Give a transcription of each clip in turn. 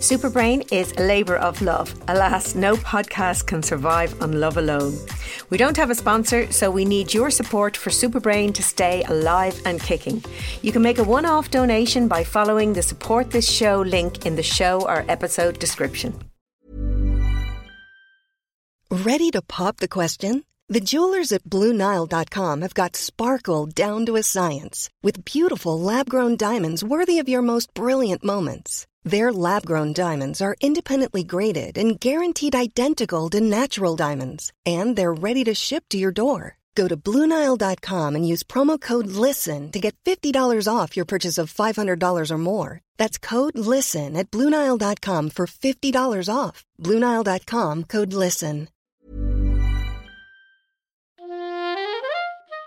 Superbrain is a labour of love. Alas, no podcast can survive on love alone. We don't have a sponsor, so we need your support for Superbrain to stay alive and kicking. You can make a one off donation by following the support this show link in the show or episode description. Ready to pop the question? The jewelers at BlueNile.com have got sparkle down to a science with beautiful lab grown diamonds worthy of your most brilliant moments. Their lab grown diamonds are independently graded and guaranteed identical to natural diamonds, and they're ready to ship to your door. Go to Bluenile.com and use promo code LISTEN to get $50 off your purchase of $500 or more. That's code LISTEN at Bluenile.com for $50 off. Bluenile.com code LISTEN.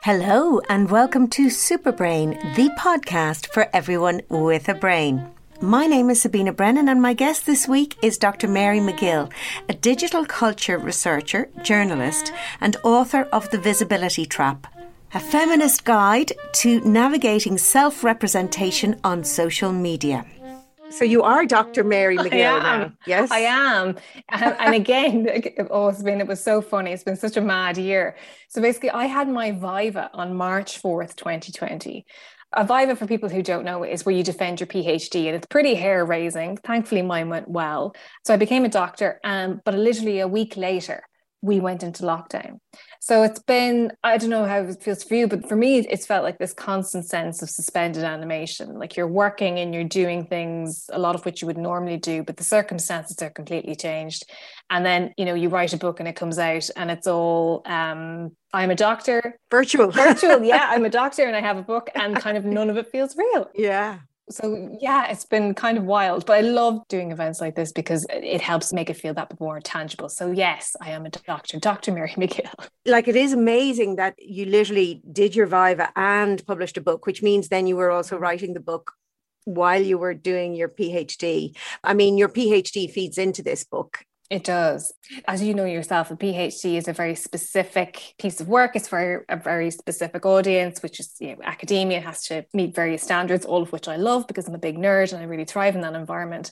Hello, and welcome to Superbrain, the podcast for everyone with a brain. My name is Sabina Brennan, and my guest this week is Dr. Mary McGill, a digital culture researcher, journalist, and author of The Visibility Trap, a feminist guide to navigating self representation on social media. So you are Dr. Mary McGill now. Yes. I am. And, and again, oh, it's been, it was so funny. It's been such a mad year. So basically, I had my Viva on March 4th, 2020. A Viva, for people who don't know, is where you defend your PhD, and it's pretty hair raising. Thankfully, mine went well. So I became a doctor, um, but literally a week later, we went into lockdown. So it's been, I don't know how it feels for you, but for me, it's felt like this constant sense of suspended animation. Like you're working and you're doing things, a lot of which you would normally do, but the circumstances are completely changed. And then, you know, you write a book and it comes out and it's all, um, I'm a doctor. Virtual. Virtual. Yeah. I'm a doctor and I have a book and kind of none of it feels real. Yeah so yeah it's been kind of wild but i love doing events like this because it helps make it feel that more tangible. So yes i am a doctor dr mary mcgill. Like it is amazing that you literally did your viva and published a book which means then you were also writing the book while you were doing your phd i mean your phd feeds into this book it does. As you know yourself, a PhD is a very specific piece of work. It's for a very specific audience, which is you know, academia has to meet various standards, all of which I love because I'm a big nerd and I really thrive in that environment.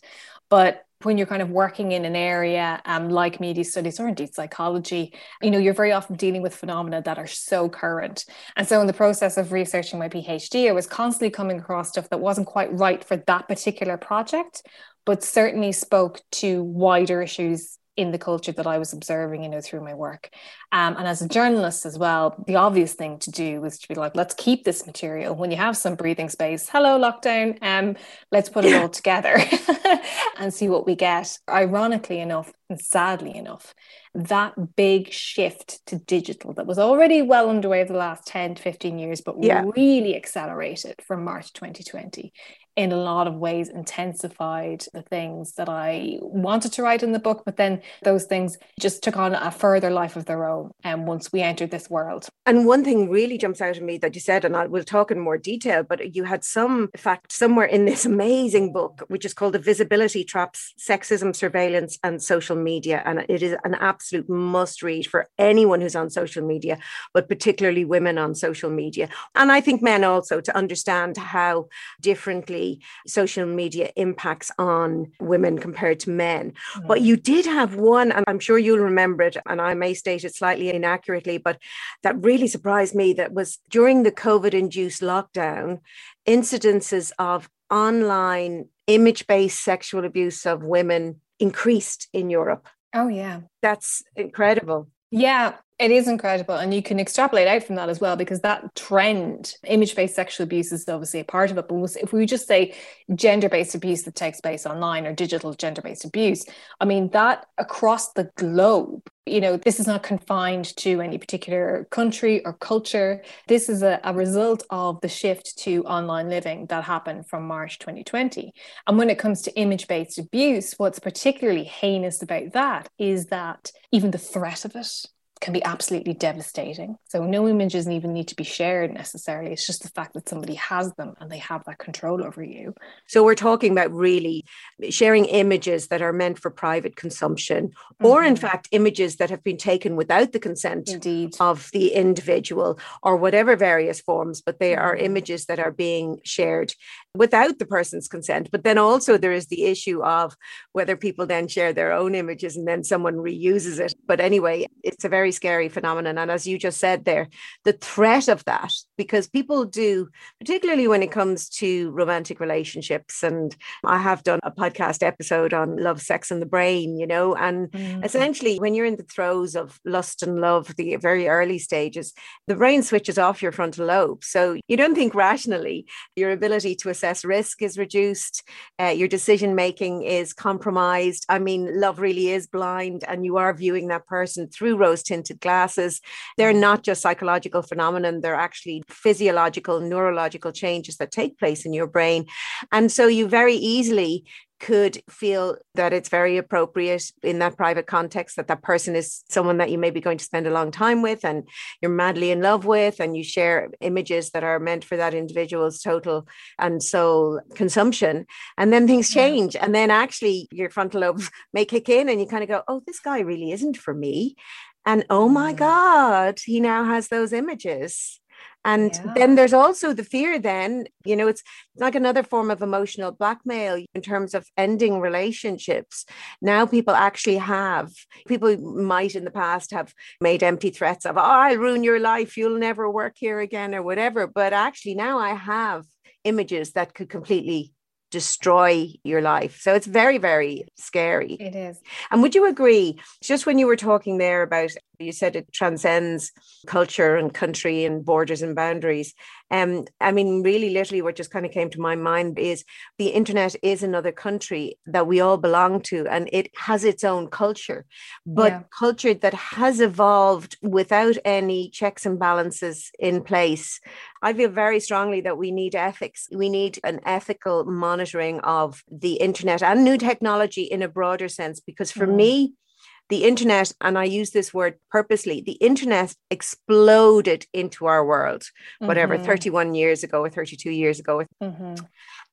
But when you're kind of working in an area um, like media studies or indeed psychology, you know, you're very often dealing with phenomena that are so current. And so in the process of researching my PhD, I was constantly coming across stuff that wasn't quite right for that particular project, but certainly spoke to wider issues in the culture that I was observing, you know, through my work. Um, and as a journalist as well, the obvious thing to do was to be like, let's keep this material. When you have some breathing space, hello lockdown, um, let's put it all together and see what we get. Ironically enough, and sadly enough, that big shift to digital that was already well underway over the last 10 to 15 years, but yeah. really accelerated from March 2020 in a lot of ways intensified the things that I wanted to write in the book, but then those things just took on a further life of their own and um, once we entered this world. And one thing really jumps out at me that you said, and I will talk in more detail, but you had some fact somewhere in this amazing book, which is called The Visibility Traps, Sexism, Surveillance and Social Media. And it is an absolute must read for anyone who's on social media, but particularly women on social media. And I think men also to understand how differently social media impacts on women compared to men. Mm. But you did have one, and I'm sure you'll remember it, and I may state it slightly inaccurately, but that really surprised me that was during the COVID induced lockdown, incidences of online image based sexual abuse of women increased in Europe. Oh, yeah. That's incredible. Yeah, it is incredible. And you can extrapolate out from that as well, because that trend, image based sexual abuse, is obviously a part of it. But if we just say gender based abuse that takes place online or digital gender based abuse, I mean, that across the globe, you know, this is not confined to any particular country or culture. This is a, a result of the shift to online living that happened from March 2020. And when it comes to image based abuse, what's particularly heinous about that is that even the threat of it can be absolutely devastating. So no images even need to be shared necessarily. It's just the fact that somebody has them and they have that control over you. So we're talking about really sharing images that are meant for private consumption, mm-hmm. or in mm-hmm. fact, images that have been taken without the consent Indeed. of the individual or whatever various forms, but they are mm-hmm. images that are being shared without the person's consent. But then also there is the issue of whether people then share their own images and then someone reuses it. But anyway, it's a very scary phenomenon. And as you just said there, the threat of that, because people do, particularly when it comes to romantic relationships, and I have done a podcast episode on love, sex, and the brain, you know, and mm-hmm. essentially when you're in the throes of lust and love, the very early stages, the brain switches off your frontal lobe. So you don't think rationally, your ability to assess risk is reduced, uh, your decision making is compromised. I mean, love really is blind, and you are viewing that person through rose tinted glasses. They're not just psychological phenomenon, they're actually physiological, neurological changes that take place in your brain. And so you very easily could feel that it's very appropriate in that private context that that person is someone that you may be going to spend a long time with and you're madly in love with and you share images that are meant for that individual's total and sole consumption and then things change and then actually your frontal lobes may kick in and you kind of go oh this guy really isn't for me and oh my mm. god he now has those images and yeah. then there's also the fear, then, you know, it's like another form of emotional blackmail in terms of ending relationships. Now people actually have, people might in the past have made empty threats of, oh, I'll ruin your life, you'll never work here again, or whatever. But actually, now I have images that could completely destroy your life. So it's very, very scary. It is. And would you agree, just when you were talking there about, you said it transcends culture and country and borders and boundaries. Um, I mean, really, literally, what just kind of came to my mind is the internet is another country that we all belong to, and it has its own culture, but yeah. culture that has evolved without any checks and balances in place. I feel very strongly that we need ethics. We need an ethical monitoring of the internet and new technology in a broader sense, because for mm. me, the internet, and I use this word purposely, the internet exploded into our world, whatever, mm-hmm. 31 years ago or 32 years ago. Mm-hmm.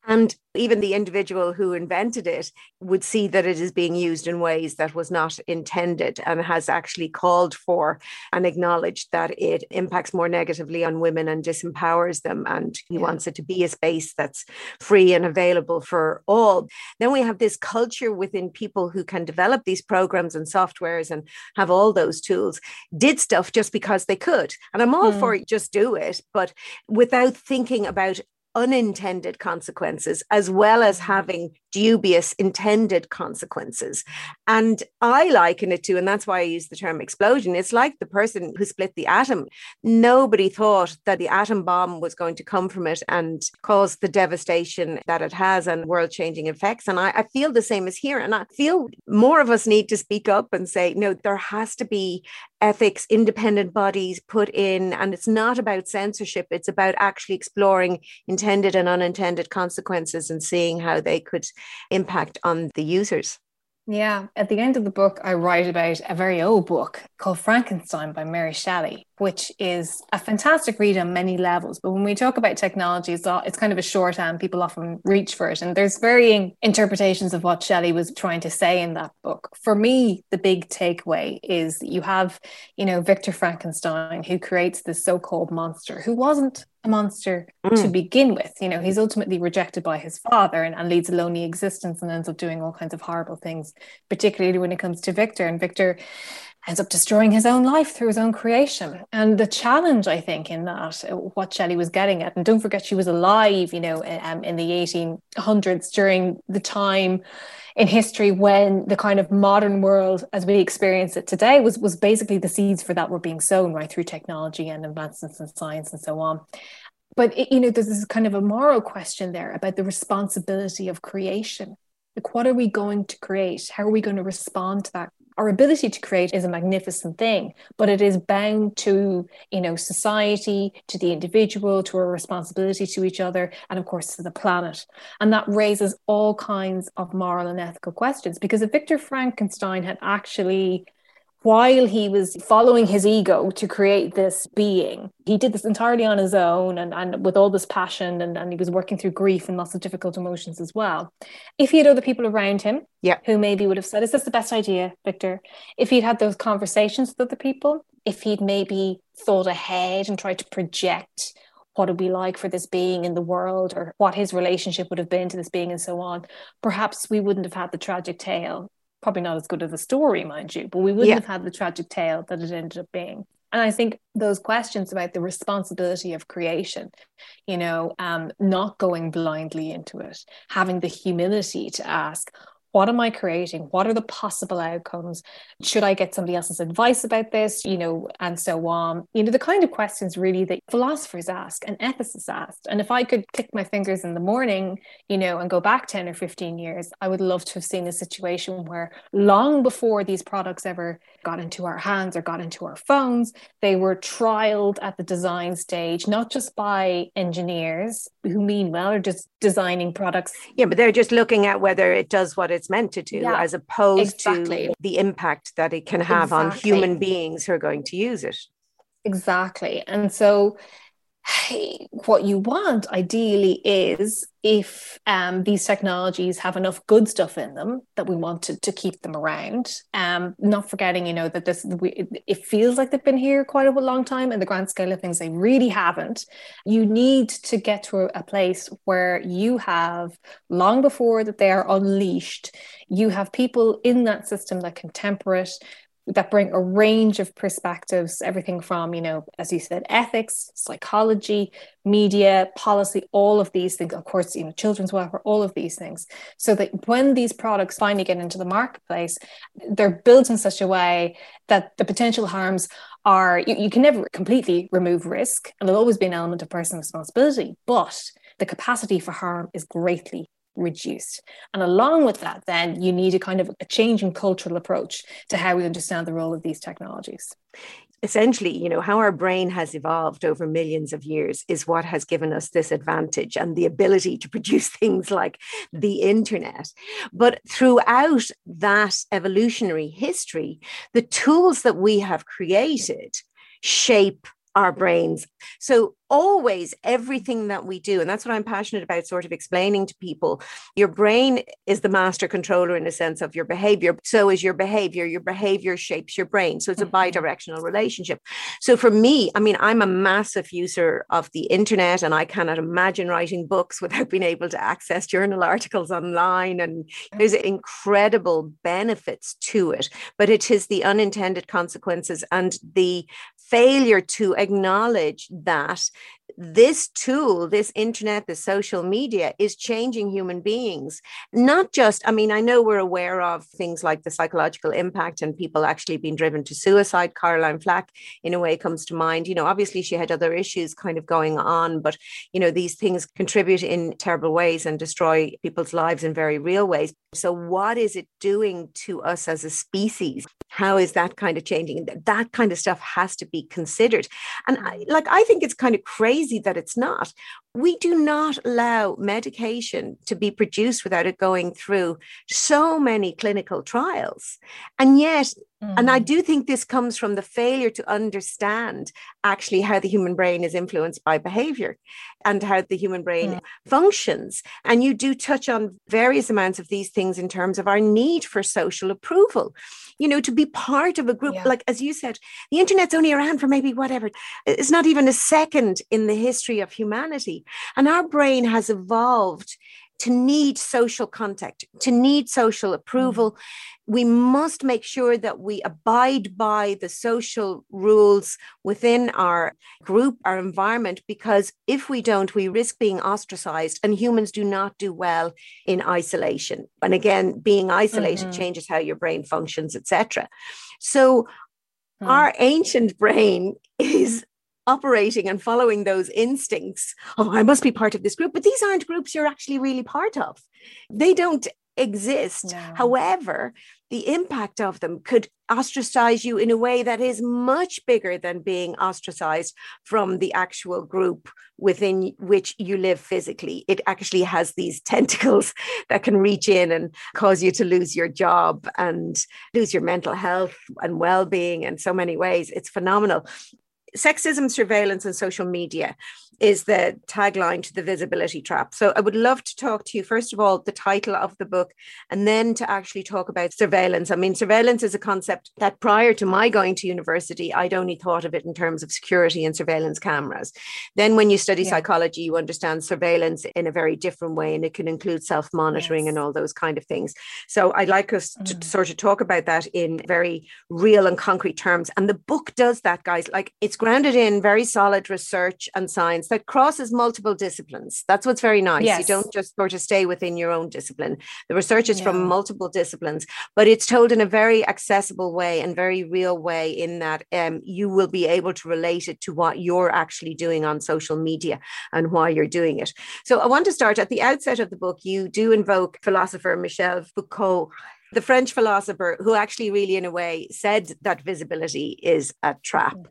And even the individual who invented it would see that it is being used in ways that was not intended and has actually called for and acknowledged that it impacts more negatively on women and disempowers them. And he yeah. wants it to be a space that's free and available for all. Then we have this culture within people who can develop these programs and softwares and have all those tools, did stuff just because they could. And I'm all mm. for just do it, but without thinking about unintended consequences as well as mm-hmm. having dubious intended consequences. And I liken it to, and that's why I use the term explosion, it's like the person who split the atom. Nobody thought that the atom bomb was going to come from it and cause the devastation that it has and world changing effects. And I, I feel the same as here. And I feel more of us need to speak up and say, no, there has to be ethics, independent bodies put in. And it's not about censorship, it's about actually exploring intended and unintended consequences and seeing how they could impact on the users. Yeah, at the end of the book, I write about a very old book called Frankenstein by Mary Shelley, which is a fantastic read on many levels. But when we talk about technology, it's, all, it's kind of a shorthand. People often reach for it. And there's varying interpretations of what Shelley was trying to say in that book. For me, the big takeaway is that you have, you know, Victor Frankenstein, who creates this so called monster who wasn't monster mm. to begin with. You know, he's ultimately rejected by his father and, and leads a lonely existence and ends up doing all kinds of horrible things, particularly when it comes to Victor. And Victor ends up destroying his own life through his own creation. And the challenge, I think, in that, uh, what Shelley was getting at, and don't forget she was alive, you know, um, in the 1800s during the time in history when the kind of modern world as we experience it today was was basically the seeds for that were being sown right through technology and advancements in science and so on. But it, you know there's this kind of a moral question there about the responsibility of creation. Like what are we going to create? How are we going to respond to that our ability to create is a magnificent thing but it is bound to you know society to the individual to our responsibility to each other and of course to the planet. And that raises all kinds of moral and ethical questions because if victor frankenstein had actually while he was following his ego to create this being, he did this entirely on his own and, and with all this passion, and, and he was working through grief and lots of difficult emotions as well. If he had other people around him yeah. who maybe would have said, Is this the best idea, Victor? If he'd had those conversations with other people, if he'd maybe thought ahead and tried to project what it'd be like for this being in the world or what his relationship would have been to this being and so on, perhaps we wouldn't have had the tragic tale probably not as good as a story, mind you, but we wouldn't yeah. have had the tragic tale that it ended up being. And I think those questions about the responsibility of creation, you know, um, not going blindly into it, having the humility to ask, what am I creating? What are the possible outcomes? Should I get somebody else's advice about this? You know, and so on. You know, the kind of questions really that philosophers ask and ethicists ask. And if I could click my fingers in the morning, you know, and go back 10 or 15 years, I would love to have seen a situation where long before these products ever got into our hands or got into our phones, they were trialed at the design stage, not just by engineers who mean well or just designing products. Yeah, but they're just looking at whether it does what it's meant to do, yeah, as opposed exactly. to the impact that it can have exactly. on human beings who are going to use it. Exactly. And so what you want ideally is if um, these technologies have enough good stuff in them that we want to, to keep them around um, not forgetting you know that this we, it feels like they've been here quite a long time in the grand scale of things. They really haven't. You need to get to a place where you have long before that they are unleashed you have people in that system that can temper it that bring a range of perspectives, everything from, you know, as you said, ethics, psychology, media, policy, all of these things, of course, you know, children's welfare, all of these things. So that when these products finally get into the marketplace, they're built in such a way that the potential harms are, you, you can never completely remove risk, and there'll always be an element of personal responsibility, but the capacity for harm is greatly reduced. And along with that, then you need a kind of a change in cultural approach to how we understand the role of these technologies essentially, you know, how our brain has evolved over millions of years is what has given us this advantage and the ability to produce things like the internet. But throughout that evolutionary history, the tools that we have created shape our brains. So always everything that we do and that's what i'm passionate about sort of explaining to people. Your brain is the master controller in a sense of your behavior so is your behavior. Your behavior shapes your brain so it's a mm-hmm. bi-directional relationship. So for me i mean i'm a massive user of the internet and i cannot imagine writing books without being able to access journal articles online and there's incredible benefits to it but it is the unintended consequences and the failure to acknowledge that this tool, this internet, the social media is changing human beings. Not just, I mean, I know we're aware of things like the psychological impact and people actually being driven to suicide. Caroline Flack, in a way, comes to mind. You know, obviously she had other issues kind of going on, but, you know, these things contribute in terrible ways and destroy people's lives in very real ways. So, what is it doing to us as a species? How is that kind of changing? That kind of stuff has to be considered. And I, mm. like, I think it's kind of crazy crazy that it's not. We do not allow medication to be produced without it going through so many clinical trials. And yet, And I mm. do think this comes from the failure to understand actually how the human brain is influenced by behavior and how the human brain mm. functions. And you do touch on various amounts of these things in terms of our need for social approval. You know, to be part of a group, yeah. like as you said, the internet's only around for maybe whatever, it's not even a second in the history of humanity. And our brain has evolved to need social contact, to need social approval, mm we must make sure that we abide by the social rules within our group, our environment, because if we don't, we risk being ostracized, and humans do not do well in isolation. And again, being isolated mm-hmm. changes how your brain functions, etc. So, mm. our ancient brain is operating and following those instincts oh i must be part of this group but these aren't groups you're actually really part of they don't exist. No. However, the impact of them could ostracize you in a way that is much bigger than being ostracized from the actual group within which you live physically. It actually has these tentacles that can reach in and cause you to lose your job and lose your mental health and well being in so many ways. It's phenomenal. Sexism surveillance and social media is the tagline to the visibility trap. So I would love to talk to you, first of all, the title of the book, and then to actually talk about surveillance. I mean, surveillance is a concept that prior to my going to university, I'd only thought of it in terms of security and surveillance cameras. Then when you study yeah. psychology, you understand surveillance in a very different way, and it can include self monitoring yes. and all those kind of things. So I'd like us mm. to sort of talk about that in very real and concrete terms. And the book does that, guys. Like it's grounded in very solid research and science that crosses multiple disciplines. That's what's very nice. Yes. You don't just sort of stay within your own discipline. The research is yeah. from multiple disciplines, but it's told in a very accessible way and very real way, in that um, you will be able to relate it to what you're actually doing on social media and why you're doing it. So I want to start at the outset of the book. You do invoke philosopher Michel Foucault the French philosopher who actually, really, in a way, said that visibility is a trap. Mm.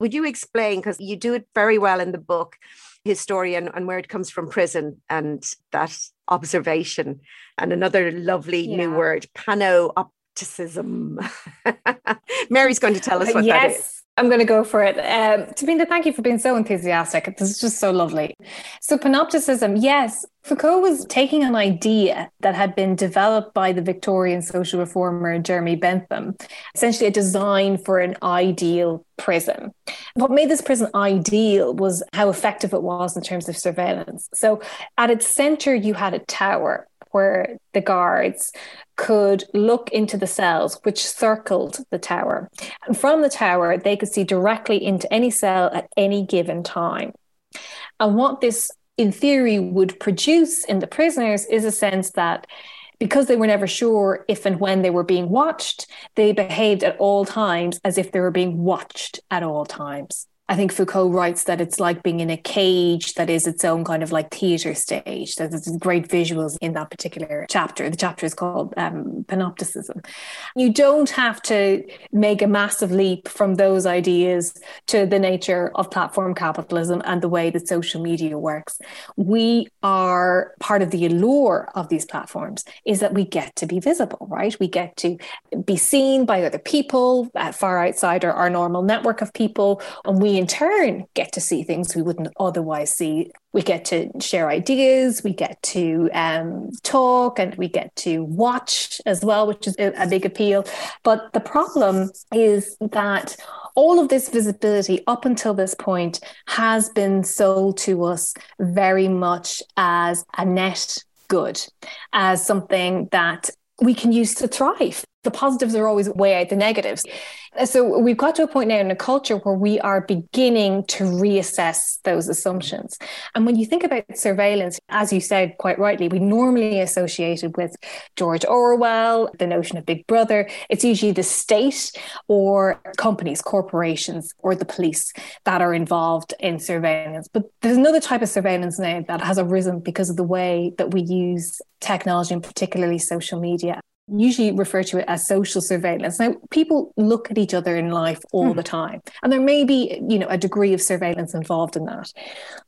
Would you explain, because you do it very well in the book, his story and, and where it comes from prison and that observation and another lovely yeah. new word, panopticism. Mary's going to tell us what yes. that is. I'm going to go for it. Um, Sabina, thank you for being so enthusiastic. This is just so lovely. So, panopticism, yes, Foucault was taking an idea that had been developed by the Victorian social reformer Jeremy Bentham, essentially a design for an ideal prison. What made this prison ideal was how effective it was in terms of surveillance. So, at its center, you had a tower where the guards could look into the cells which circled the tower. And from the tower, they could see directly into any cell at any given time. And what this, in theory, would produce in the prisoners is a sense that because they were never sure if and when they were being watched, they behaved at all times as if they were being watched at all times. I think Foucault writes that it's like being in a cage that is its own kind of like theater stage. There's great visuals in that particular chapter. The chapter is called um, Panopticism. You don't have to make a massive leap from those ideas to the nature of platform capitalism and the way that social media works. We are part of the allure of these platforms is that we get to be visible, right? We get to be seen by other people uh, far outside our, our normal network of people, and we in turn get to see things we wouldn't otherwise see. We get to share ideas, we get to um, talk, and we get to watch as well, which is a, a big appeal. But the problem is that all of this visibility up until this point has been sold to us very much as a net good, as something that we can use to thrive. The positives are always way out the negatives. Uh, so we've got to a point now in a culture where we are beginning to reassess those assumptions. And when you think about surveillance, as you said quite rightly, we normally associate it with George Orwell, the notion of Big Brother. It's usually the state or companies, corporations, or the police that are involved in surveillance. But there's another type of surveillance now that has arisen because of the way that we use technology and particularly social media usually refer to it as social surveillance. Now, people look at each other in life all mm. the time, and there may be, you know, a degree of surveillance involved in that.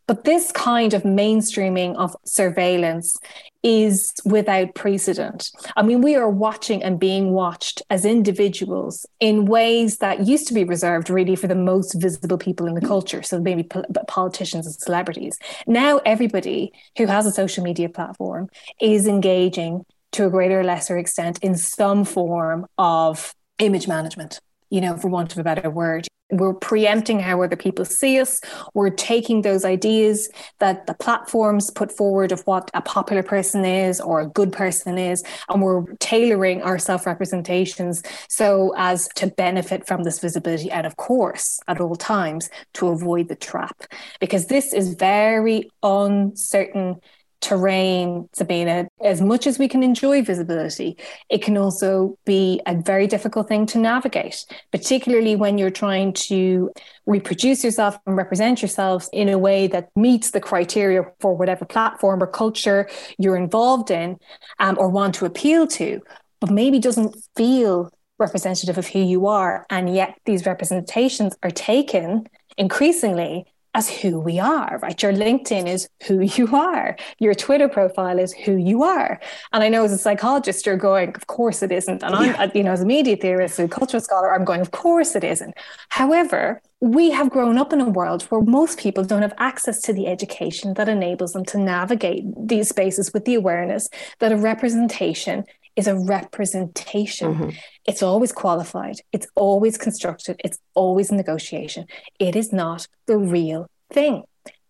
But this kind of mainstreaming of surveillance is without precedent. I mean, we are watching and being watched as individuals in ways that used to be reserved really for the most visible people in the culture, so maybe politicians and celebrities. Now, everybody who has a social media platform is engaging to a greater or lesser extent in some form of image management, you know, for want of a better word. We're preempting how other people see us. We're taking those ideas that the platforms put forward of what a popular person is or a good person is, and we're tailoring our self representations so as to benefit from this visibility. And of course, at all times, to avoid the trap, because this is very uncertain terrain, Sabina, as much as we can enjoy visibility, it can also be a very difficult thing to navigate, particularly when you're trying to reproduce yourself and represent yourselves in a way that meets the criteria for whatever platform or culture you're involved in um, or want to appeal to, but maybe doesn't feel representative of who you are. And yet these representations are taken increasingly as who we are, right? Your LinkedIn is who you are. Your Twitter profile is who you are. And I know as a psychologist, you're going, of course it isn't. And I'm, yeah. Uh, you know, as a media theorist, a cultural scholar, I'm going, of course it isn't. However, we have grown up in a world where most people don't have access to the education that enables them to navigate these spaces with the awareness that a representation is a representation. Mm-hmm. It's always qualified, it's always constructed, it's always a negotiation. It is not the real thing.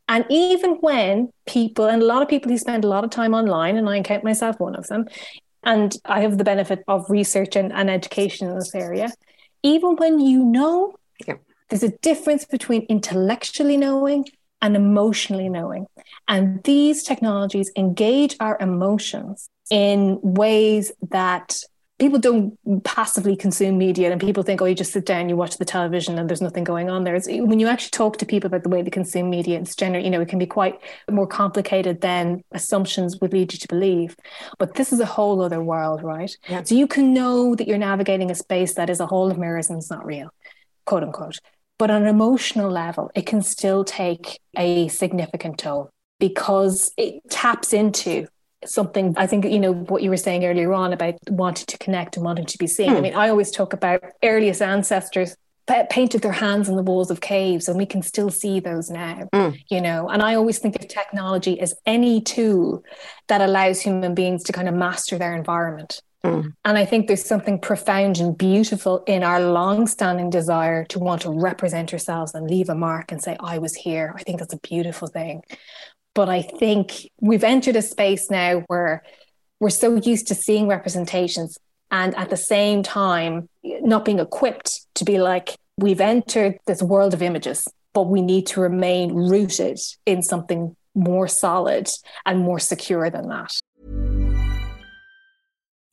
And even when people, and a lot of people who spend a lot of time online, and I count myself one of them, and I have the benefit of research and, and education in this area, even when you know, yeah. there's a difference between intellectually knowing and emotionally knowing. And these technologies engage our emotions in ways that people don't passively consume media and people think oh you just sit down you watch the television and there's nothing going on there it's, when you actually talk to people about the way they consume media it's generally you know it can be quite more complicated than assumptions would lead you to believe but this is a whole other world right yeah. so you can know that you're navigating a space that is a hole of mirrors and it's not real quote unquote but on an emotional level it can still take a significant toll because it taps into something I think you know what you were saying earlier on about wanting to connect and wanting to be seen. Hmm. I mean, I always talk about earliest ancestors painted their hands on the walls of caves and we can still see those now mm. you know and i always think of technology as any tool that allows human beings to kind of master their environment mm. and i think there's something profound and beautiful in our long-standing desire to want to represent ourselves and leave a mark and say i was here i think that's a beautiful thing but I think we've entered a space now where we're so used to seeing representations and at the same time not being equipped to be like, we've entered this world of images, but we need to remain rooted in something more solid and more secure than that.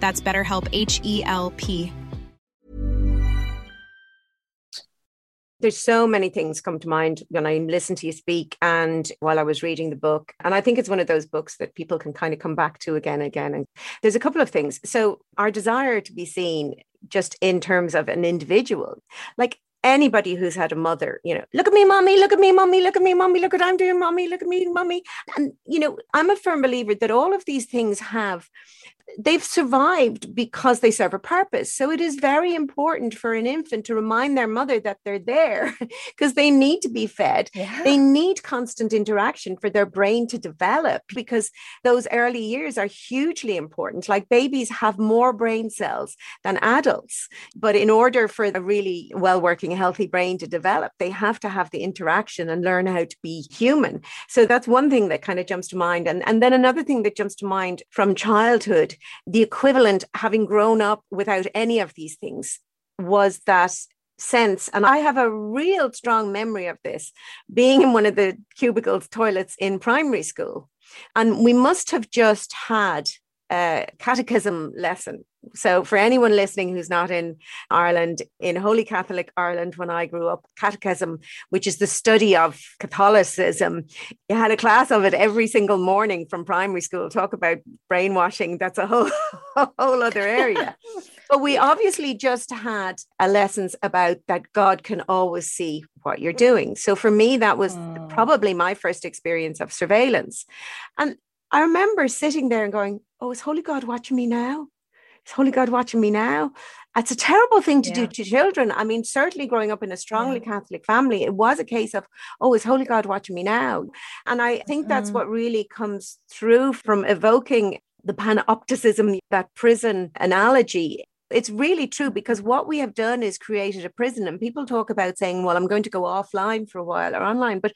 That's BetterHelp, H E L P. There's so many things come to mind when I listen to you speak and while I was reading the book. And I think it's one of those books that people can kind of come back to again and again. And there's a couple of things. So, our desire to be seen just in terms of an individual, like anybody who's had a mother, you know, look at me, mommy, look at me, mommy, look at me, mommy, look what I'm doing, mommy, look at me, mommy. And, you know, I'm a firm believer that all of these things have they've survived because they serve a purpose. So it is very important for an infant to remind their mother that they're there because they need to be fed. Yeah. They need constant interaction for their brain to develop because those early years are hugely important. Like babies have more brain cells than adults. But in order for a really well working, healthy brain to develop, they have to have the interaction and learn how to be human. So that's one thing that kind of jumps to mind. And, and then another thing that jumps to mind from childhood the equivalent, having grown up without any of these things, was that sense. And I have a real strong memory of this being in one of the cubicles toilets in primary school. And we must have just had a catechism lesson so, for anyone listening who's not in Ireland, in Holy Catholic Ireland, when I grew up, catechism, which is the study of Catholicism, you had a class of it every single morning from primary school. Talk about brainwashing, that's a whole, a whole other area. but we obviously just had a lessons about that God can always see what you're doing. So, for me, that was mm. probably my first experience of surveillance. And I remember sitting there and going, Oh, is Holy God watching me now? Is Holy God watching me now? It's a terrible thing to yeah. do to children. I mean, certainly growing up in a strongly yeah. Catholic family, it was a case of, oh, is Holy God watching me now? And I think that's mm. what really comes through from evoking the panopticism, that prison analogy it's really true because what we have done is created a prison and people talk about saying well i'm going to go offline for a while or online but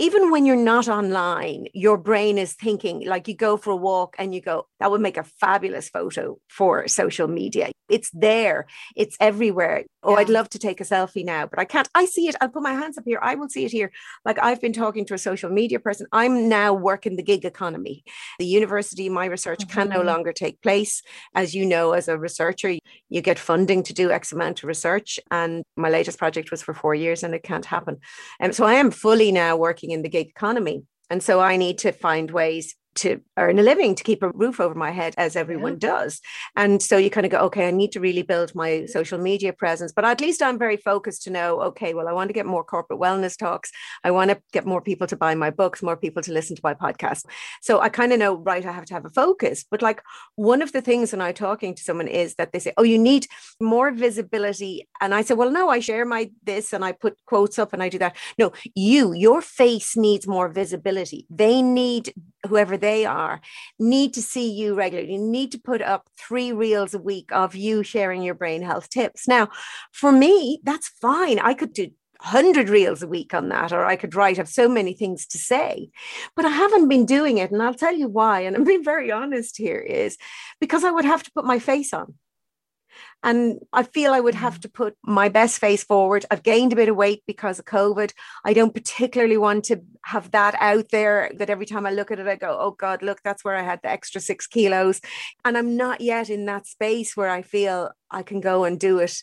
even when you're not online, your brain is thinking like you go for a walk and you go, that would make a fabulous photo for social media. It's there, it's everywhere. Oh, yeah. I'd love to take a selfie now, but I can't. I see it. I'll put my hands up here. I will see it here. Like I've been talking to a social media person. I'm now working the gig economy. The university, my research mm-hmm. can no mm-hmm. longer take place. As you know, as a researcher, you get funding to do X amount of research. And my latest project was for four years and it can't happen. And um, so I am fully now working working in the gig economy. And so I need to find ways to earn a living to keep a roof over my head as everyone yeah. does. And so you kind of go okay i need to really build my social media presence. But at least i'm very focused to know okay well i want to get more corporate wellness talks. I want to get more people to buy my books more people to listen to my podcast. So i kind of know right i have to have a focus. But like one of the things when i'm talking to someone is that they say oh you need more visibility. And i say well no i share my this and i put quotes up and i do that. No you your face needs more visibility. They need whoever they are, need to see you regularly. You need to put up three reels a week of you sharing your brain health tips. Now, for me, that's fine. I could do 100 reels a week on that, or I could write, have so many things to say. But I haven't been doing it. And I'll tell you why. And I'm being very honest here is because I would have to put my face on. And I feel I would have mm. to put my best face forward. I've gained a bit of weight because of COVID. I don't particularly want to have that out there that every time I look at it, I go, oh God, look, that's where I had the extra six kilos. And I'm not yet in that space where I feel I can go and do it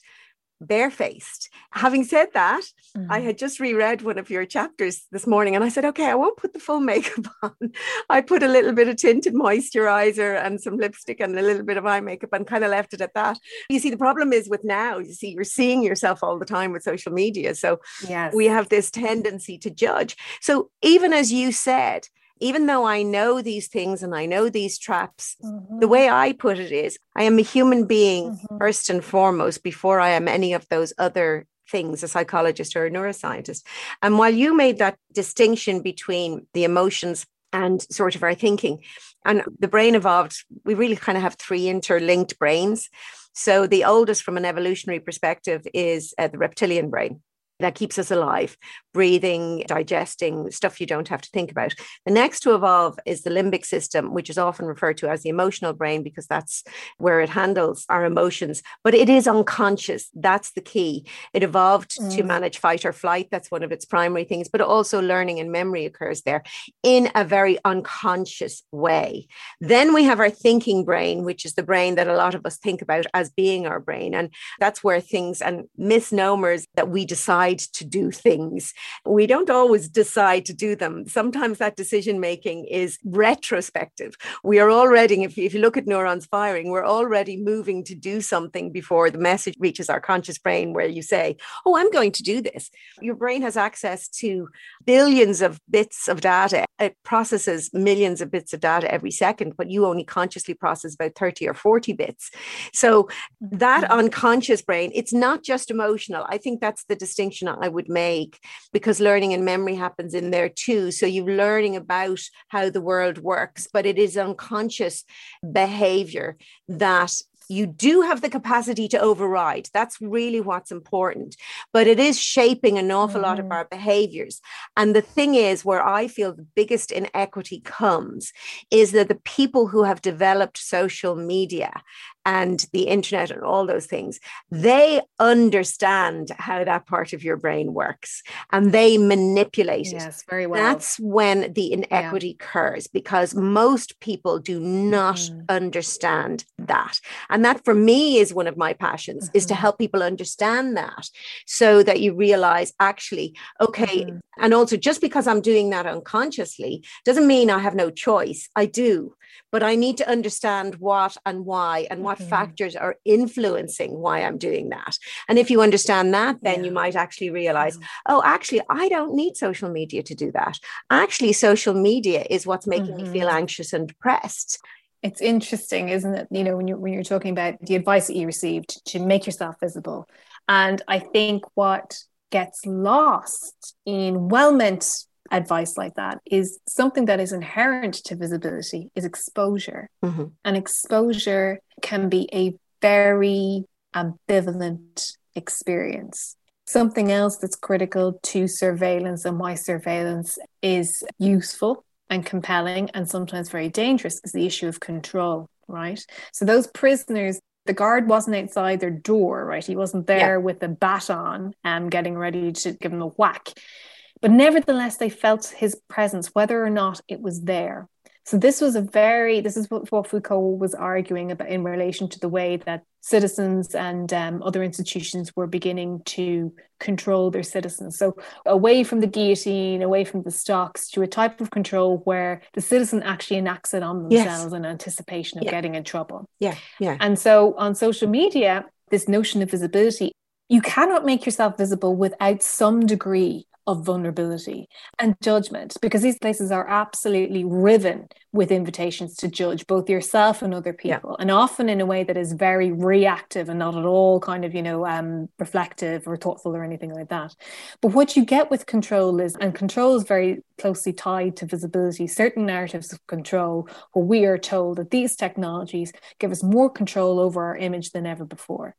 barefaced. Having said that, mm-hmm. I had just reread one of your chapters this morning and I said, okay, I won't put the full makeup on. I put a little bit of tinted moisturizer and some lipstick and a little bit of eye makeup and kind of left it at that. You see, the problem is with now, you see, you're seeing yourself all the time with social media. So yes. we have this tendency to judge. So even as you said, even though I know these things and I know these traps, mm-hmm. the way I put it is I am a human being mm-hmm. first and foremost before I am any of those other things, a psychologist or a neuroscientist. And while you made that distinction between the emotions and sort of our thinking, and the brain evolved, we really kind of have three interlinked brains. So the oldest from an evolutionary perspective is uh, the reptilian brain that keeps us alive, breathing, digesting, stuff you don't have to think about. The next to evolve is the limbic system, which is often referred to as the emotional brain because that's where it handles our emotions, but it is unconscious. That's the key. It evolved mm. to manage fight or flight. That's one of its primary things, but also learning and memory occurs there in a very unconscious way. Then we have our thinking brain, which is the brain that a lot of us think about as being our brain. And that's where things and misnomers that we decide decide to do things. We don't always decide to do them. Sometimes that decision making is retrospective. We are already, if, if you look at neurons firing, we're already moving to do something before the message reaches our conscious brain, where you say, Oh, I'm going to do this. Your brain has access to billions of bits of data. It processes millions of bits of data every second, but you only consciously process about 30 or 40 bits. So that mm-hmm. unconscious brain, it's not just emotional. I think that's the distinction I would make because learning and memory happens in there too. So you're learning about how the world works, but it is unconscious behavior that you do have the capacity to override. That's really what's important. But it is shaping an awful mm-hmm. lot of mm-hmm. our behaviors. And the thing is, where I feel the biggest inequity comes is that the people who have developed social media and the internet and all those things, they understand how that part of your brain works and they manipulate it. Yes, very well. That's when the inequity yeah. occurs because most people do not mm. understand that. And that for me is one of my passions mm-hmm. is to mm-hmm. help people understand that so that you realize actually, okay, mm. and also just because I'm doing that unconsciously doesn't mean I have no choice. I do but I need to understand what and why and what mm-hmm. factors are influencing why I'm doing that. And if you understand that, then yeah. you might actually realize, oh, actually, I don't need social media to do that. Actually, social media is what's making mm-hmm. me feel mm-hmm. anxious and depressed. It's interesting, isn't it? You know, when you're when you're talking about the advice that you received to make yourself visible. And I think what gets lost in well meant advice like that is something that is inherent to visibility is exposure. Mm-hmm. and exposure can be a very ambivalent experience. Something else that's critical to surveillance and why surveillance is useful and compelling and sometimes very dangerous is the issue of control right? So those prisoners the guard wasn't outside their door right? He wasn't there yeah. with a baton and um, getting ready to give them a whack but nevertheless, they felt his presence, whether or not it was there. So this was a very, this is what, what Foucault was arguing about in relation to the way that citizens and um, other institutions were beginning to control their citizens. So away from the guillotine, away from the stocks, to a type of control where the citizen actually enacts it on themselves yes. in anticipation of yeah. getting in trouble. Yeah, yeah. And so on social media, this notion of visibility, you cannot make yourself visible without some degree of vulnerability and judgment because these places are absolutely riven with invitations to judge both yourself and other people yeah. and often in a way that is very reactive and not at all kind of you know um, reflective or thoughtful or anything like that but what you get with control is and control is very closely tied to visibility certain narratives of control where we are told that these technologies give us more control over our image than ever before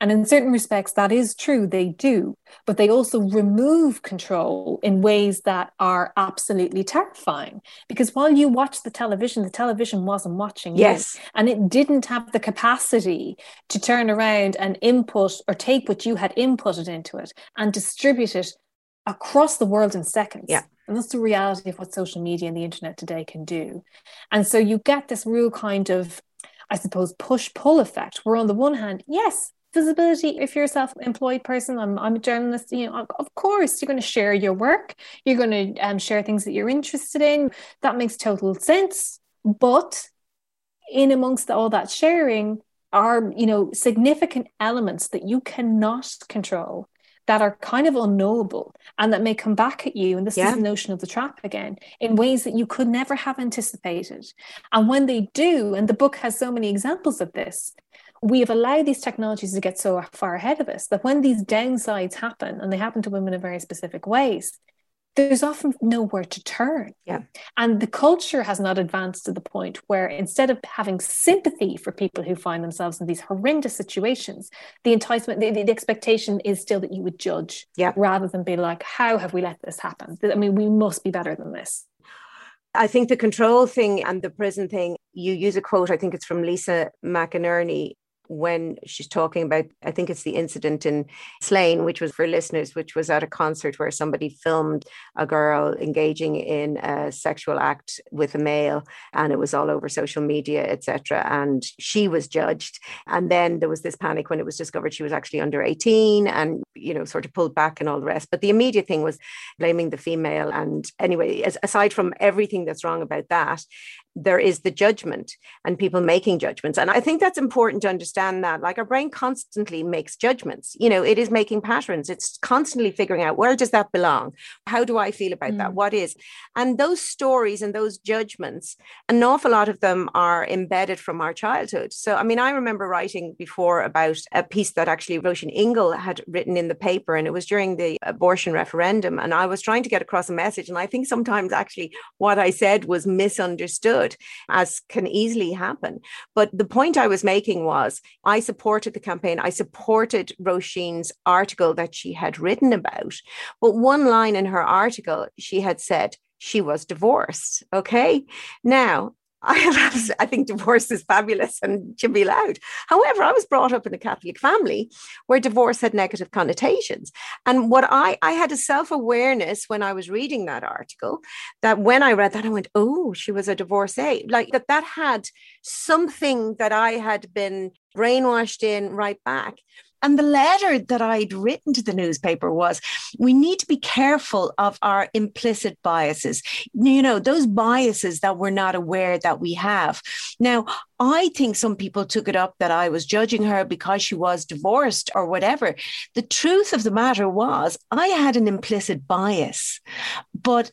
and in certain respects, that is true, they do, but they also remove control in ways that are absolutely terrifying. Because while you watch the television, the television wasn't watching yes. you. And it didn't have the capacity to turn around and input or take what you had inputted into it and distribute it across the world in seconds. Yeah. And that's the reality of what social media and the internet today can do. And so you get this real kind of I suppose, push pull effect, where on the one hand, yes, visibility if you're a self-employed person. I'm, I'm a journalist you know of course you're going to share your work. You're going to um, share things that you're interested in. That makes total sense. But in amongst all that sharing are you know significant elements that you cannot control that are kind of unknowable and that may come back at you. And this yeah. is the notion of the trap again in ways that you could never have anticipated. And when they do and the book has so many examples of this we have allowed these technologies to get so far ahead of us that when these downsides happen, and they happen to women in very specific ways, there's often nowhere to turn. Yeah. And the culture has not advanced to the point where instead of having sympathy for people who find themselves in these horrendous situations, the enticement, the, the expectation is still that you would judge yeah. rather than be like, how have we let this happen? I mean, we must be better than this. I think the control thing and the prison thing, you use a quote, I think it's from Lisa McInerney, when she's talking about, I think it's the incident in Slane, which was for listeners, which was at a concert where somebody filmed a girl engaging in a sexual act with a male, and it was all over social media, etc. And she was judged. And then there was this panic when it was discovered she was actually under 18, and you know, sort of pulled back and all the rest. But the immediate thing was blaming the female. And anyway, as, aside from everything that's wrong about that, there is the judgment and people making judgments. And I think that's important to understand that. Like our brain constantly makes judgments. You know, it is making patterns. It's constantly figuring out where does that belong? How do I feel about mm. that? What is? And those stories and those judgments, an awful lot of them are embedded from our childhood. So, I mean, I remember writing before about a piece that actually Roisin Ingle had written in the paper, and it was during the abortion referendum. And I was trying to get across a message. And I think sometimes actually what I said was misunderstood as can easily happen. But the point I was making was I supported the campaign. I supported Roisin's article that she had written about. But one line in her article, she had said, she was divorced. Okay. Now, I have, I think divorce is fabulous and should be allowed. However, I was brought up in a Catholic family where divorce had negative connotations. And what I, I had a self awareness when I was reading that article that when I read that, I went, oh, she was a divorcee. Like that, that had something that I had been brainwashed in right back. And the letter that I'd written to the newspaper was we need to be careful of our implicit biases, you know, those biases that we're not aware that we have. Now, I think some people took it up that I was judging her because she was divorced or whatever. The truth of the matter was, I had an implicit bias, but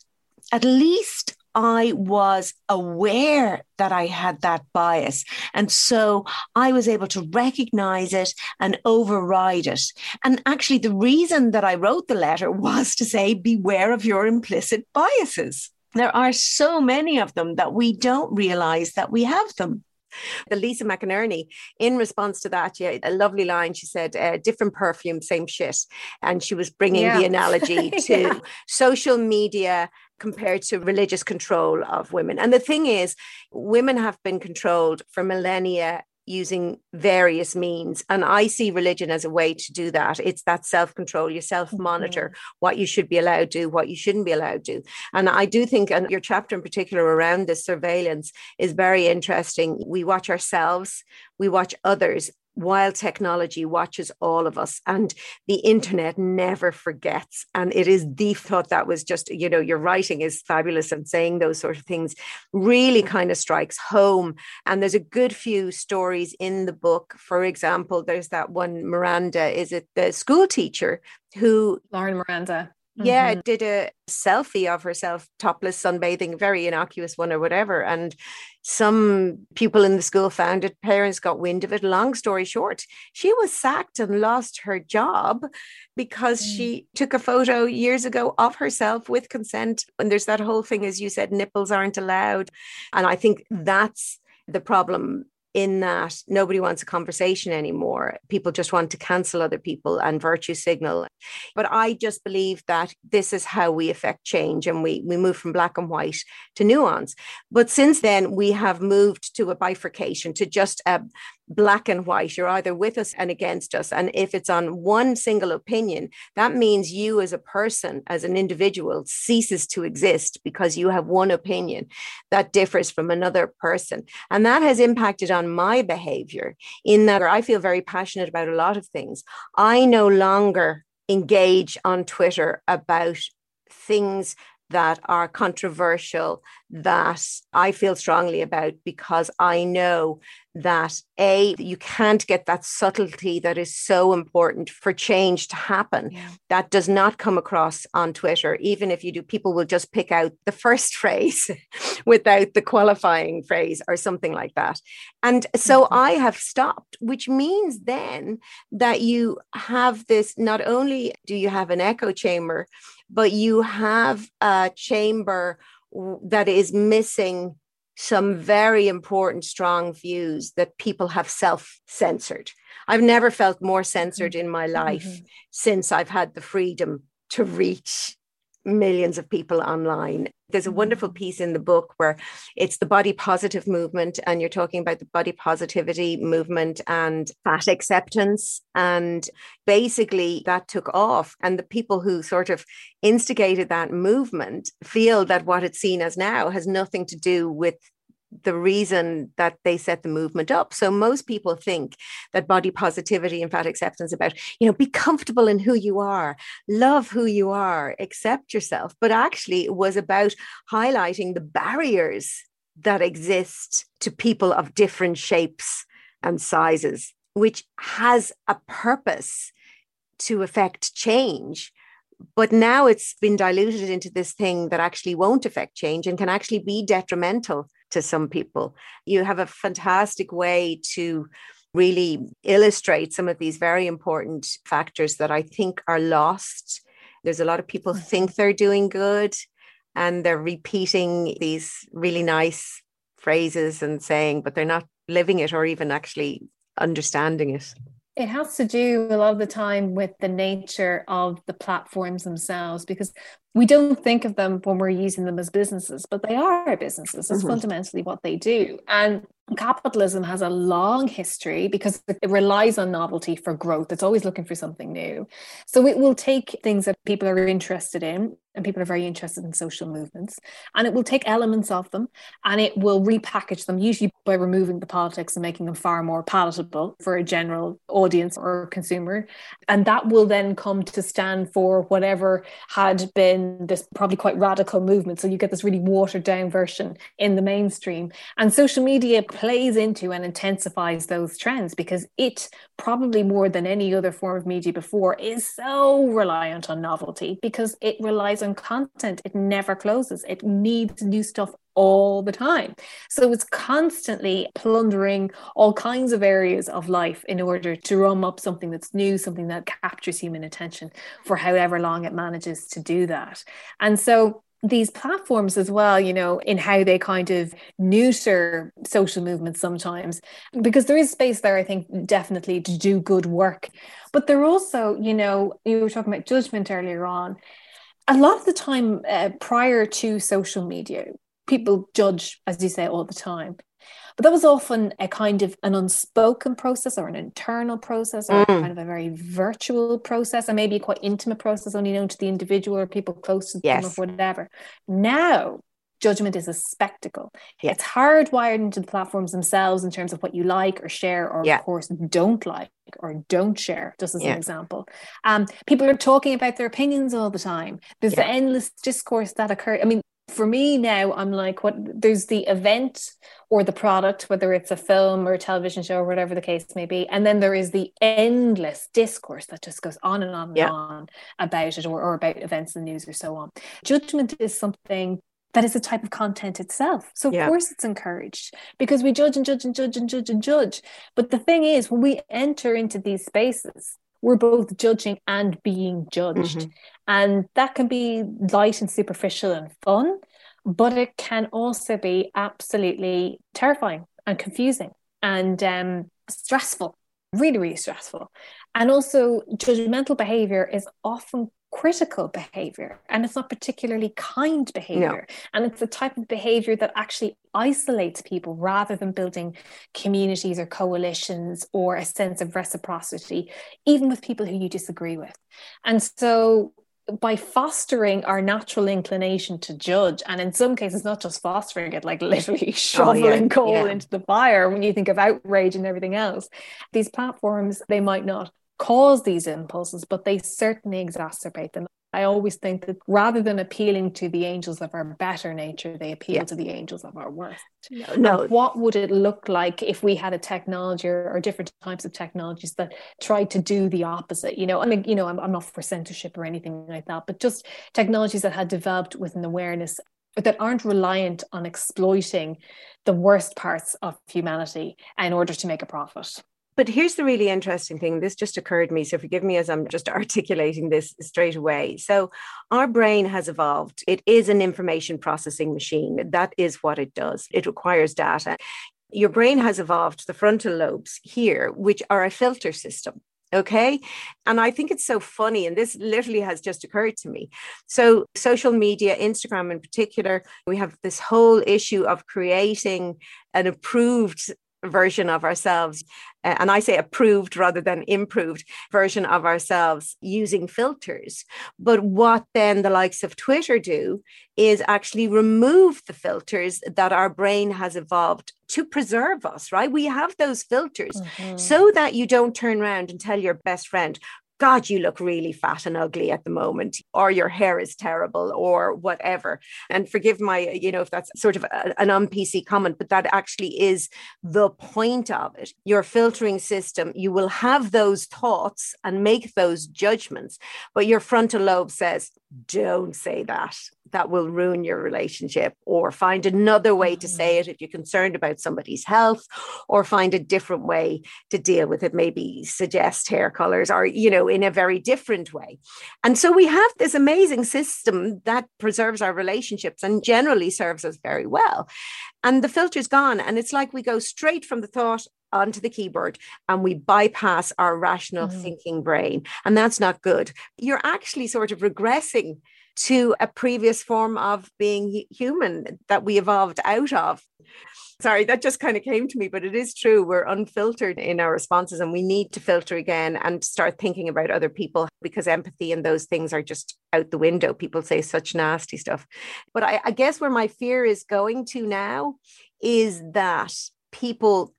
at least I was aware that I had that bias. And so I was able to recognize it and override it. And actually, the reason that I wrote the letter was to say, beware of your implicit biases. There are so many of them that we don't realize that we have them. The Lisa McInerney, in response to that, yeah, a lovely line. She said, uh, "Different perfume, same shit," and she was bringing yeah. the analogy to yeah. social media compared to religious control of women. And the thing is, women have been controlled for millennia using various means. And I see religion as a way to do that. It's that self control, you self monitor mm-hmm. what you should be allowed to do, what you shouldn't be allowed to. And I do think, and your chapter in particular around this surveillance is very interesting. We watch ourselves, we watch others, while technology watches all of us and the internet never forgets and it is the thought that was just you know your writing is fabulous and saying those sort of things really kind of strikes home and there's a good few stories in the book for example there's that one miranda is it the school teacher who lauren miranda yeah, mm-hmm. did a selfie of herself topless sunbathing, very innocuous one or whatever. And some people in the school found it, parents got wind of it. Long story short, she was sacked and lost her job because mm. she took a photo years ago of herself with consent. And there's that whole thing, as you said, nipples aren't allowed. And I think that's the problem in that nobody wants a conversation anymore. People just want to cancel other people and virtue signal. But I just believe that this is how we affect change and we, we move from black and white to nuance. But since then, we have moved to a bifurcation, to just a black and white. You're either with us and against us. And if it's on one single opinion, that means you as a person, as an individual, ceases to exist because you have one opinion that differs from another person. And that has impacted on my behavior in that I feel very passionate about a lot of things. I no longer engage on Twitter about things that are controversial that I feel strongly about because I know that A, you can't get that subtlety that is so important for change to happen. Yeah. That does not come across on Twitter. Even if you do, people will just pick out the first phrase without the qualifying phrase or something like that. And so mm-hmm. I have stopped, which means then that you have this not only do you have an echo chamber, but you have a chamber that is missing some very important, strong views that people have self censored. I've never felt more censored in my life mm-hmm. since I've had the freedom to reach millions of people online. There's a wonderful mm. piece in the book where it's the body positive movement, and you're talking about the body positivity movement and fat acceptance. And basically, that took off. And the people who sort of instigated that movement feel that what it's seen as now has nothing to do with the reason that they set the movement up. So most people think that body positivity and fat acceptance about, you know, be comfortable in who you are, love who you are, accept yourself. But actually it was about highlighting the barriers that exist to people of different shapes and sizes, which has a purpose to affect change but now it's been diluted into this thing that actually won't affect change and can actually be detrimental to some people. You have a fantastic way to really illustrate some of these very important factors that I think are lost. There's a lot of people think they're doing good and they're repeating these really nice phrases and saying, but they're not living it or even actually understanding it. It has to do a lot of the time with the nature of the platforms themselves because we don't think of them when we're using them as businesses, but they are businesses. That's mm-hmm. fundamentally what they do. And capitalism has a long history because it relies on novelty for growth. It's always looking for something new. So it will take things that people are interested in, and people are very interested in social movements, and it will take elements of them and it will repackage them, usually by removing the politics and making them far more palatable for a general audience or consumer. And that will then come to stand for whatever had been this probably quite radical movement. So you get this really watered down version in the mainstream. And social media plays into and intensifies those trends because it, probably more than any other form of media before, is so reliant on novelty because it relies on content. It never closes, it needs new stuff all the time. So it's constantly plundering all kinds of areas of life in order to drum up something that's new, something that captures human attention for however long it manages to do that. And so these platforms as well, you know, in how they kind of neuter social movements sometimes, because there is space there, I think, definitely to do good work. But they're also, you know, you were talking about judgment earlier on. A lot of the time uh, prior to social media, people judge, as you say, all the time. But that was often a kind of an unspoken process or an internal process or mm. kind of a very virtual process and maybe a quite intimate process only known to the individual or people close to yes. them or whatever. Now, judgment is a spectacle. Yeah. It's hardwired into the platforms themselves in terms of what you like or share or yeah. of course don't like or don't share, just as yeah. an example. Um, people are talking about their opinions all the time. There's the endless discourse that occurs. I mean, for me now i'm like what there's the event or the product whether it's a film or a television show or whatever the case may be and then there is the endless discourse that just goes on and on and on about it or, or about events and news or so on judgment is something that is a type of content itself. So of yeah. course it's encouraged because we judge and judge and judge and judge and judge. But the thing is, when we enter into these spaces, we're both judging and being judged. Mm-hmm. And that can be light and superficial and fun, but it can also be absolutely terrifying and confusing and um, stressful, really, really stressful. And also, judgmental behavior is often critical behavior and it's not particularly kind behavior no. and it's the type of behavior that actually isolates people rather than building communities or coalitions or a sense of reciprocity even with people who you disagree with and so by fostering our natural inclination to judge, and in some cases, not just fostering it, like literally shoveling oh, yeah, coal yeah. into the fire when you think of outrage and everything else, these platforms, they might not cause these impulses, but they certainly exacerbate them. I always think that rather than appealing to the angels of our better nature, they appeal yeah. to the angels of our worst. No, no. what would it look like if we had a technology or, or, different types of technologies that tried to do the opposite? You know, I mean, you know, I'm, I'm not for censorship or anything like that, but just technologies that had developed with an awareness that aren't reliant on exploiting the worst parts of humanity in order to make a profit. But here's the really interesting thing. This just occurred to me. So forgive me as I'm just articulating this straight away. So our brain has evolved. It is an information processing machine. That is what it does. It requires data. Your brain has evolved the frontal lobes here, which are a filter system. Okay. And I think it's so funny. And this literally has just occurred to me. So, social media, Instagram in particular, we have this whole issue of creating an approved version of ourselves and I say approved rather than improved version of ourselves using filters. But what then the likes of Twitter do is actually remove the filters that our brain has evolved to preserve us, right? We have those filters mm-hmm. so that you don't turn around and tell your best friend, God, you look really fat and ugly at the moment, or your hair is terrible, or whatever. And forgive my, uh, you know, if that's sort of a, an un PC comment, but that actually is the point of it. Your filtering system, you will have those thoughts and make those judgments, but your frontal lobe says, don't say that that will ruin your relationship or find another way to say mm. it if you're concerned about somebody's health or find a different way to deal with it maybe suggest hair colors or you know in a very different way and so we have this amazing system that preserves our relationships and generally serves us very well and the filter's gone and it's like we go straight from the thought onto the keyboard and we bypass our rational mm-hmm. thinking brain and that's not good you're actually sort of regressing to a previous form of being human that we evolved out of. Sorry, that just kind of came to me, but it is true. We're unfiltered in our responses and we need to filter again and start thinking about other people because empathy and those things are just out the window. People say such nasty stuff. But I, I guess where my fear is going to now is that people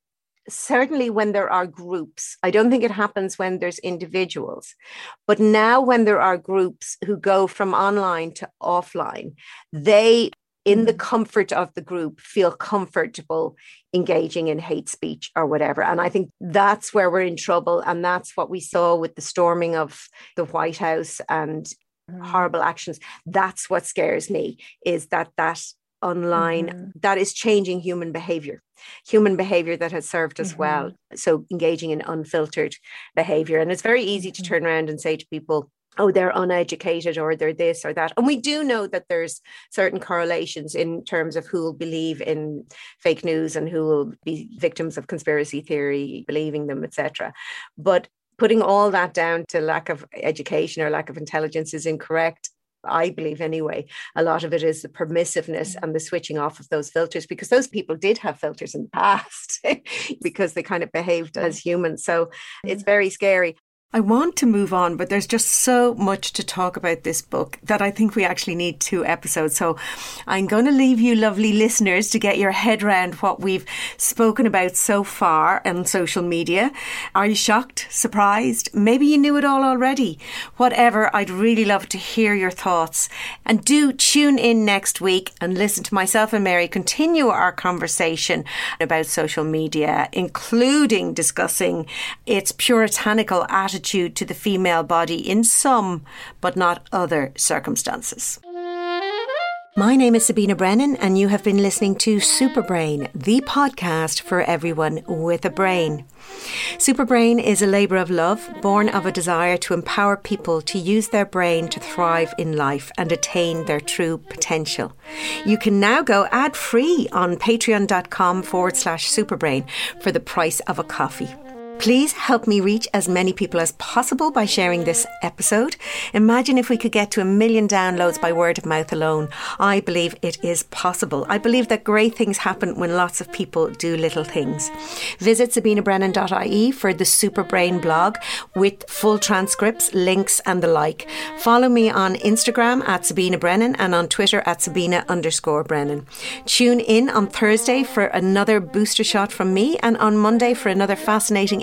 certainly when there are groups, I don't think it happens when there's individuals, but now when there are groups who go from online to offline, they in the mm. comfort of the group feel comfortable engaging in hate speech or whatever and i think that's where we're in trouble and that's what we saw with the storming of the white house and mm. horrible actions that's what scares me is that that online mm-hmm. that is changing human behavior human behavior that has served us mm-hmm. well so engaging in unfiltered behavior and it's very easy to mm-hmm. turn around and say to people oh they're uneducated or they're this or that and we do know that there's certain correlations in terms of who will believe in fake news and who will be victims of conspiracy theory believing them etc but putting all that down to lack of education or lack of intelligence is incorrect I believe anyway, a lot of it is the permissiveness mm. and the switching off of those filters because those people did have filters in the past because they kind of behaved as humans. So it's very scary. I want to move on, but there's just so much to talk about this book that I think we actually need two episodes. So I'm going to leave you, lovely listeners, to get your head around what we've spoken about so far on social media. Are you shocked, surprised? Maybe you knew it all already. Whatever, I'd really love to hear your thoughts. And do tune in next week and listen to myself and Mary continue our conversation about social media, including discussing its puritanical attitude attitude to the female body in some, but not other circumstances. My name is Sabina Brennan, and you have been listening to Superbrain, the podcast for everyone with a brain. Superbrain is a labour of love born of a desire to empower people to use their brain to thrive in life and attain their true potential. You can now go ad free on patreon.com forward slash superbrain for the price of a coffee. Please help me reach as many people as possible by sharing this episode. Imagine if we could get to a million downloads by word of mouth alone. I believe it is possible. I believe that great things happen when lots of people do little things. Visit sabinabrennan.ie for the Superbrain blog with full transcripts, links, and the like. Follow me on Instagram at Sabina Brennan and on Twitter at Sabina underscore Brennan. Tune in on Thursday for another booster shot from me and on Monday for another fascinating